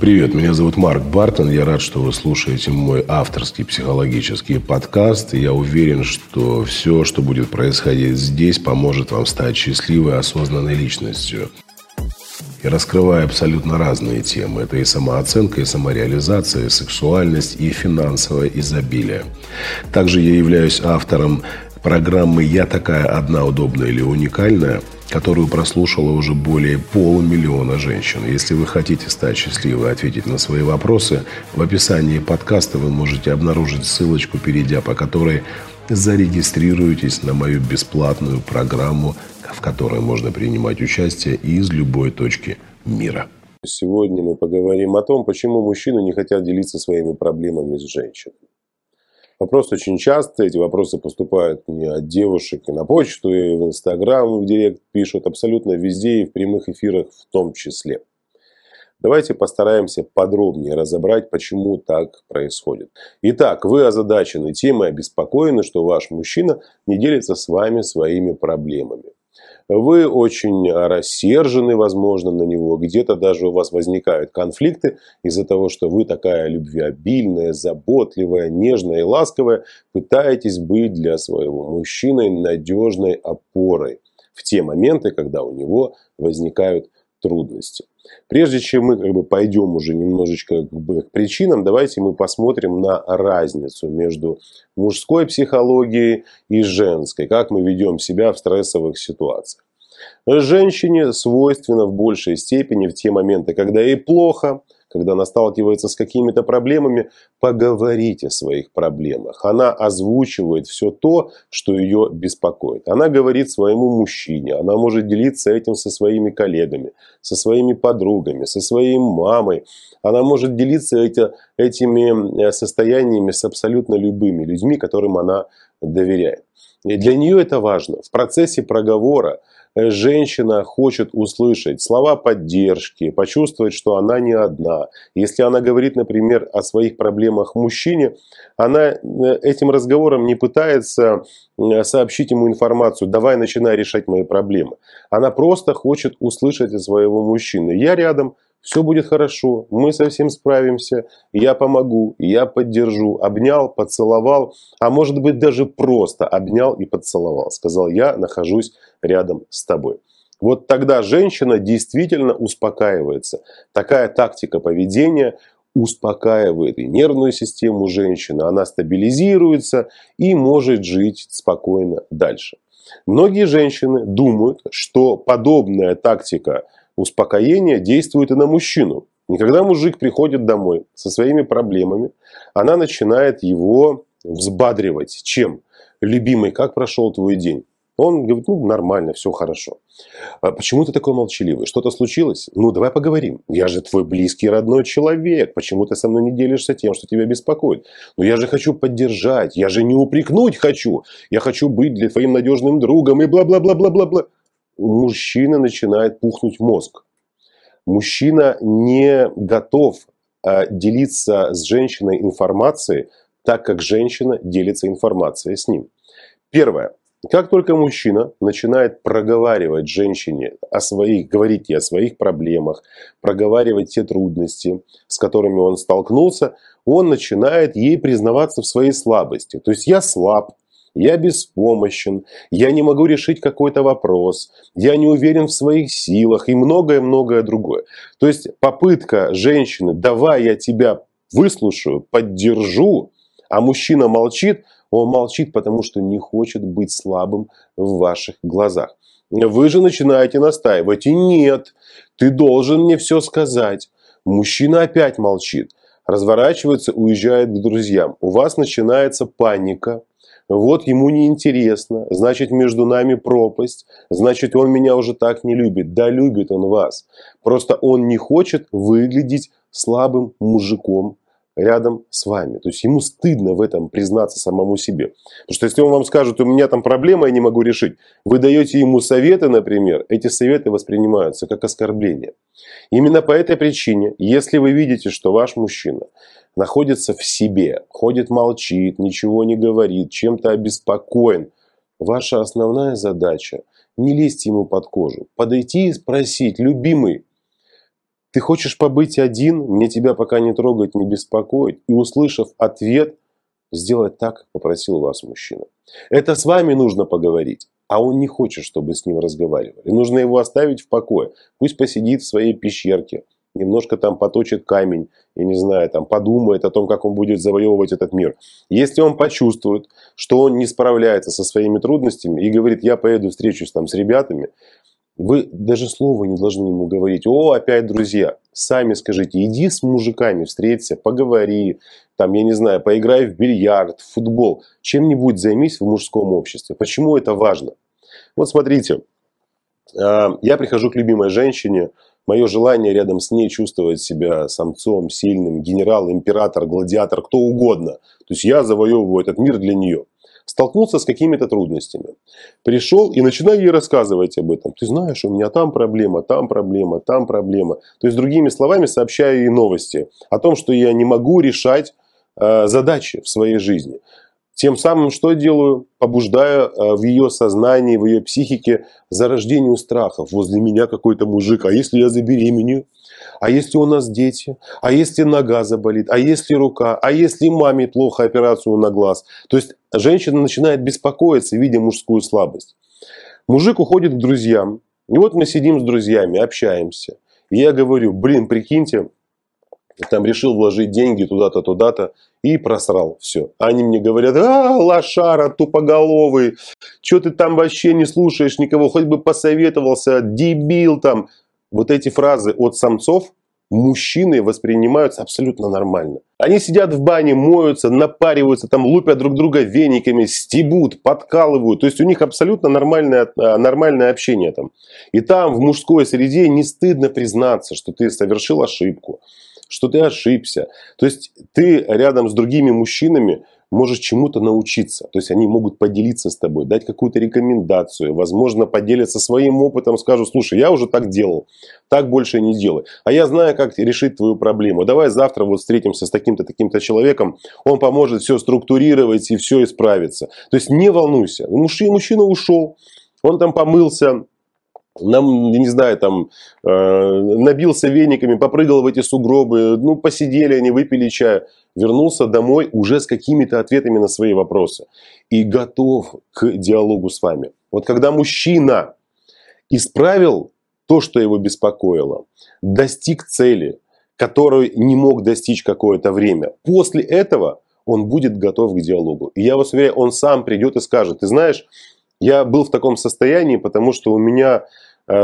Привет, меня зовут Марк Бартон. Я рад, что вы слушаете мой авторский психологический подкаст. Я уверен, что все, что будет происходить здесь, поможет вам стать счастливой, осознанной личностью. Я раскрываю абсолютно разные темы. Это и самооценка, и самореализация, и сексуальность, и финансовое изобилие. Также я являюсь автором программы «Я такая одна, удобная или уникальная», которую прослушало уже более полумиллиона женщин. Если вы хотите стать счастливой и ответить на свои вопросы, в описании подкаста вы можете обнаружить ссылочку, перейдя по которой зарегистрируйтесь на мою бесплатную программу, в которой можно принимать участие из любой точки мира. Сегодня мы поговорим о том, почему мужчины не хотят делиться своими проблемами с женщинами. Вопрос очень часто, эти вопросы поступают мне от девушек и на почту, и в Инстаграм, и в Директ пишут абсолютно везде, и в прямых эфирах в том числе. Давайте постараемся подробнее разобрать, почему так происходит. Итак, вы озадачены темой, обеспокоены, что ваш мужчина не делится с вами своими проблемами. Вы очень рассержены, возможно, на него. Где-то даже у вас возникают конфликты из-за того, что вы такая любвеобильная, заботливая, нежная и ласковая, пытаетесь быть для своего мужчины надежной опорой в те моменты, когда у него возникают трудности. Прежде чем мы как бы пойдем уже немножечко как бы, к причинам, давайте мы посмотрим на разницу между мужской психологией и женской, как мы ведем себя в стрессовых ситуациях. Женщине свойственно в большей степени в те моменты, когда ей плохо, когда она сталкивается с какими-то проблемами, поговорить о своих проблемах. Она озвучивает все то, что ее беспокоит. Она говорит своему мужчине, она может делиться этим со своими коллегами, со своими подругами, со своей мамой. Она может делиться эти, этими э, состояниями с абсолютно любыми людьми, которым она доверяет. И для нее это важно. В процессе проговора Э, женщина хочет услышать слова поддержки, почувствовать, что она не одна. Если она говорит, например, о своих проблемах мужчине, она э, этим разговором не пытается сообщить ему информацию, давай начинай решать мои проблемы. Она просто хочет услышать от своего мужчины. Я рядом, все будет хорошо, мы совсем справимся, я помогу, я поддержу, обнял, поцеловал, а может быть даже просто обнял и поцеловал. Сказал, я нахожусь рядом с тобой. Вот тогда женщина действительно успокаивается. Такая тактика поведения успокаивает и нервную систему женщины, она стабилизируется и может жить спокойно дальше. Многие женщины думают, что подобная тактика успокоение действует и на мужчину. И когда мужик приходит домой со своими проблемами, она начинает его взбадривать. Чем? Любимый, как прошел твой день? Он говорит, ну, нормально, все хорошо. А почему ты такой молчаливый? Что-то случилось? Ну, давай поговорим. Я же твой близкий, родной человек. Почему ты со мной не делишься тем, что тебя беспокоит? Ну, я же хочу поддержать. Я же не упрекнуть хочу. Я хочу быть для твоим надежным другом и бла-бла-бла-бла-бла-бла у мужчины начинает пухнуть мозг. Мужчина не готов а, делиться с женщиной информацией, так как женщина делится информацией с ним. Первое. Как только мужчина начинает проговаривать женщине о своих, говорить ей о своих проблемах, проговаривать те трудности, с которыми он столкнулся, он начинает ей признаваться в своей слабости. То есть я слаб, я беспомощен, я не могу решить какой-то вопрос, я не уверен в своих силах и многое-многое другое. То есть попытка женщины, давай я тебя выслушаю, поддержу, а мужчина молчит, он молчит, потому что не хочет быть слабым в ваших глазах. Вы же начинаете настаивать, и нет, ты должен мне все сказать. Мужчина опять молчит, разворачивается, уезжает к друзьям. У вас начинается паника, вот ему неинтересно, значит между нами пропасть, значит он меня уже так не любит. Да любит он вас. Просто он не хочет выглядеть слабым мужиком рядом с вами. То есть ему стыдно в этом признаться самому себе. Потому что если он вам скажет, у меня там проблема, я не могу решить, вы даете ему советы, например, эти советы воспринимаются как оскорбление. Именно по этой причине, если вы видите, что ваш мужчина находится в себе, ходит, молчит, ничего не говорит, чем-то обеспокоен. Ваша основная задача – не лезть ему под кожу, подойти и спросить, любимый, Ты хочешь побыть один, мне тебя пока не трогать, не беспокоить. И услышав ответ, сделать так, как попросил вас мужчина. Это с вами нужно поговорить. А он не хочет, чтобы с ним разговаривали. Нужно его оставить в покое. Пусть посидит в своей пещерке, немножко там поточит камень, я не знаю, там подумает о том, как он будет завоевывать этот мир. Если он почувствует, что он не справляется со своими трудностями и говорит, я поеду встречусь там с ребятами, вы даже слова не должны ему говорить, о, опять друзья. Сами скажите, иди с мужиками, встреться, поговори, там, я не знаю, поиграй в бильярд, в футбол. Чем-нибудь займись в мужском обществе. Почему это важно? Вот смотрите, а, я прихожу к любимой женщине, мое желание рядом с ней чувствовать себя самцом, сильным, генерал, император, гладиатор, кто угодно. То есть я завоевываю этот мир для нее столкнулся с какими-то трудностями. Пришел и начинаю ей рассказывать об этом. Ты знаешь, у меня там проблема, там проблема, там проблема. То есть, другими словами, сообщаю ей новости о том, что я не могу решать э, задачи в своей жизни. Тем самым что делаю? Побуждаю э, в ее сознании, в ее психике зарождению страхов. Возле меня какой-то мужик, а если я забеременею? А если у нас дети? А если нога заболит? А если рука? А если маме плохо операцию на глаз? То есть женщина начинает беспокоиться, видя мужскую слабость. Мужик уходит к друзьям. И вот мы сидим с друзьями, общаемся. И я говорю, блин, прикиньте, там решил вложить деньги туда-то, туда-то и просрал все. Они мне говорят, а, лошара, тупоголовый, что ты там вообще не слушаешь никого, хоть бы посоветовался, дебил там. Вот эти фразы от самцов мужчины воспринимаются абсолютно нормально. Они сидят в бане, моются, напариваются, там лупят друг друга вениками, стебут, подкалывают. То есть у них абсолютно нормальное, а, нормальное общение там. И там в мужской среде не стыдно признаться, что ты совершил ошибку, что ты ошибся. То есть ты рядом с другими мужчинами можешь чему-то научиться. То есть они могут поделиться с тобой, дать какую-то рекомендацию, возможно, поделиться своим опытом, скажут, слушай, я уже так делал, так больше не делай. А я знаю, как решить твою проблему. Давай завтра вот встретимся с таким-то, таким-то человеком, он поможет все структурировать и все исправиться. То есть не волнуйся. Мужчина, мужчина ушел, он там помылся, нам, не знаю, там, э, набился вениками, попрыгал в эти сугробы, ну, посидели они, выпили чая, вернулся домой уже с какими-то ответами на свои вопросы и готов к диалогу с вами. Вот когда мужчина исправил то, что его беспокоило, достиг цели, которую не мог достичь какое-то время, после этого он будет готов к диалогу. И я вас уверяю, он сам придет и скажет, ты знаешь, я был в таком состоянии, потому что у меня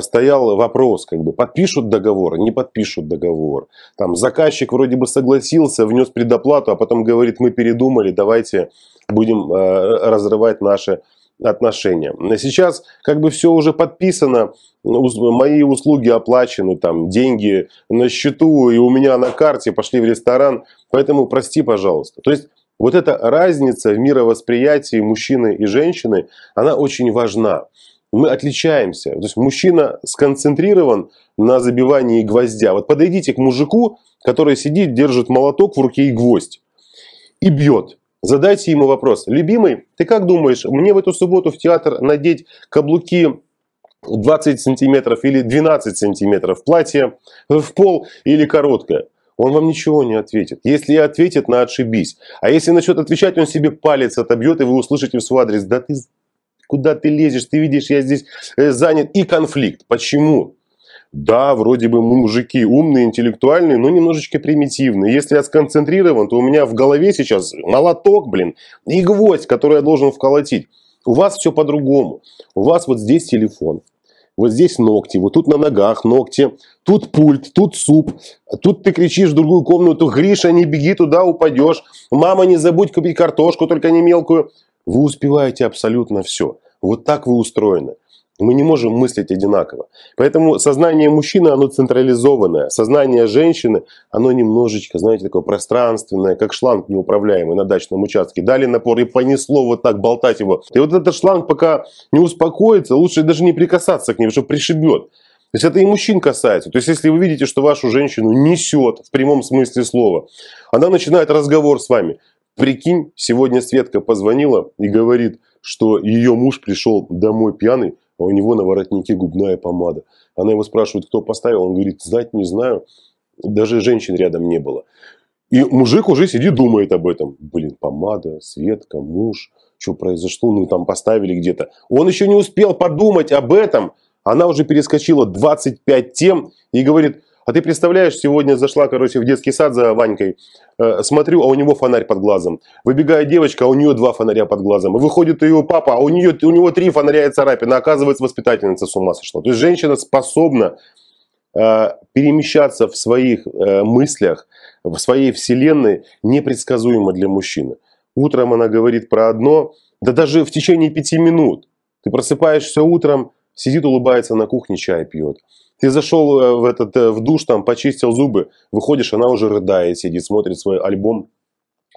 стоял вопрос, как бы подпишут договор, не подпишут договор. Там заказчик вроде бы согласился, внес предоплату, а потом говорит, мы передумали, давайте будем э, разрывать наши отношения. Сейчас как бы все уже подписано, мои услуги оплачены, там деньги на счету и у меня на карте, пошли в ресторан, поэтому прости, пожалуйста. То есть вот эта разница в мировосприятии мужчины и женщины, она очень важна. Мы отличаемся. То есть мужчина сконцентрирован на забивании гвоздя. Вот подойдите к мужику, который сидит, держит молоток в руке и гвоздь. И бьет. Задайте ему вопрос. Любимый, ты как думаешь, мне в эту субботу в театр надеть каблуки 20 сантиметров или 12 сантиметров, платье в пол или короткое? он вам ничего не ответит. Если ответит, на отшибись. А если начнет отвечать, он себе палец отобьет, и вы услышите в свой адрес, да ты куда ты лезешь, ты видишь, я здесь э, занят. И конфликт. Почему? Да, вроде бы мы мужики умные, интеллектуальные, но немножечко примитивные. Если я сконцентрирован, то у меня в голове сейчас молоток, блин, и гвоздь, который я должен вколотить. У вас все по-другому. У вас вот здесь телефон, вот здесь ногти, вот тут на ногах ногти, тут пульт, тут суп, тут ты кричишь в другую комнату, Гриша, не беги туда, упадешь, мама, не забудь купить картошку, только не мелкую. Вы успеваете абсолютно все. Вот так вы устроены. Мы не можем мыслить одинаково. Поэтому сознание мужчины, оно централизованное. Сознание женщины, оно немножечко, знаете, такое пространственное, как шланг неуправляемый на дачном участке. Дали напор и понесло вот так болтать его. И вот этот шланг пока не успокоится, лучше даже не прикасаться к нему, чтобы пришибет. То есть это и мужчин касается. То есть если вы видите, что вашу женщину несет в прямом смысле слова, она начинает разговор с вами. Прикинь, сегодня Светка позвонила и говорит, что ее муж пришел домой пьяный, а у него на воротнике губная помада. Она его спрашивает, кто поставил. Он говорит, знать не знаю. Даже женщин рядом не было. И мужик уже сидит, думает об этом. Блин, помада, Светка, муж, что произошло, ну там поставили где-то. Он еще не успел подумать об этом. Она уже перескочила 25 тем и говорит, а ты представляешь, сегодня зашла, короче, в детский сад за Ванькой, э, смотрю, а у него фонарь под глазом. Выбегает девочка, а у нее два фонаря под глазом. И выходит ее папа, а у, нее, у него три фонаря и царапина. Оказывается, воспитательница с ума сошла. То есть женщина способна э, перемещаться в своих э, мыслях, в своей вселенной непредсказуемо для мужчины. Утром она говорит про одно, да даже в течение пяти минут. Ты просыпаешься утром, сидит, улыбается на кухне, чай пьет. Ты зашел э, в, этот, э, в душ, там, почистил зубы, выходишь, она уже рыдает, сидит, смотрит свой альбом,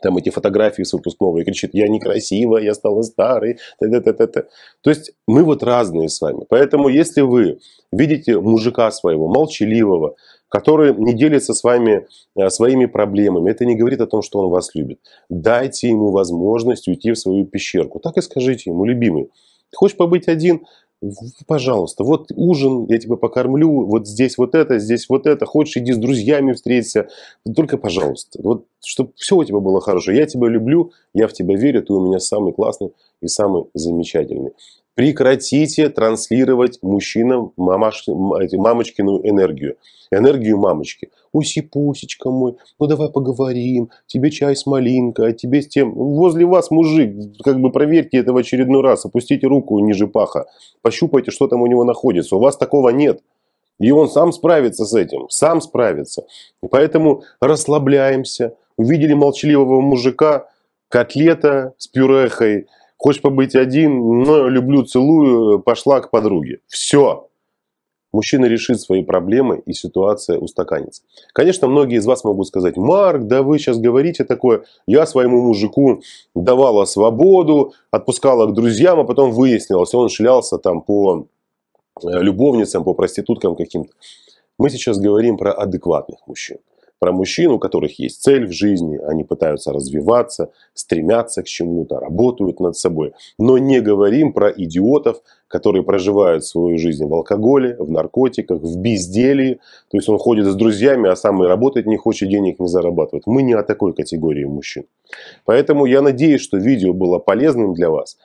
там эти фотографии с выпускного и кричит, я некрасивая, я стала старой. Т -т -т -т -т. То есть мы вот разные с вами. Поэтому если вы видите мужика своего, молчаливого, который не делится с вами э, своими проблемами, это не говорит о том, что он вас любит. Дайте ему возможность уйти в свою пещерку. Так и скажите ему, любимый, ты хочешь побыть один? Пожалуйста, вот ужин, я тебя покормлю, вот здесь вот это, здесь вот это, хочешь, иди с друзьями встреться, только пожалуйста, вот, чтобы все у тебя было хорошо. Я тебя люблю, я в тебя верю, ты у меня самый классный и самый замечательный. Прекратите транслировать мужчинам мамаш, мамочкину энергию. Энергию мамочки. Уси-пусечка мой, ну давай поговорим, тебе чай с малинкой, а тебе с тем. Возле вас мужик, как бы проверьте это в очередной раз, опустите руку ниже паха, пощупайте, что там у него находится. У вас такого нет. И он сам справится с этим, сам справится. И поэтому расслабляемся. Увидели молчаливого мужика, котлета с пюрехой, Хочешь побыть один, но люблю, целую, пошла к подруге. Все. Мужчина решит свои проблемы, и ситуация устаканится. Конечно, многие из вас могут сказать, Марк, да вы сейчас говорите такое, я своему мужику давала свободу, отпускала к друзьям, а потом выяснилось, он шлялся там по э, любовницам, по проституткам каким-то. Мы сейчас говорим про адекватных мужчин про мужчин, у которых есть цель в жизни, они пытаются развиваться, стремятся к чему-то, работают над собой. Но не говорим про идиотов, которые проживают свою жизнь в алкоголе, в наркотиках, в безделии. То есть он ходит с друзьями, а сам и работать не хочет, денег не зарабатывает. Мы не о такой категории мужчин. Поэтому я надеюсь, что видео было полезным для вас.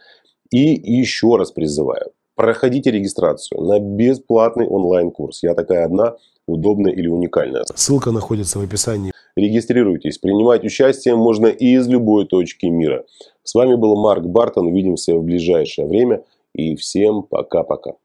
И еще раз призываю, проходите регистрацию на бесплатный онлайн-курс. Я такая одна удобная или уникальная. Ссылка находится в описании. Регистрируйтесь. Принимать участие можно и из любой точки мира. С вами был Марк Бартон. Увидимся в ближайшее время. И всем пока-пока.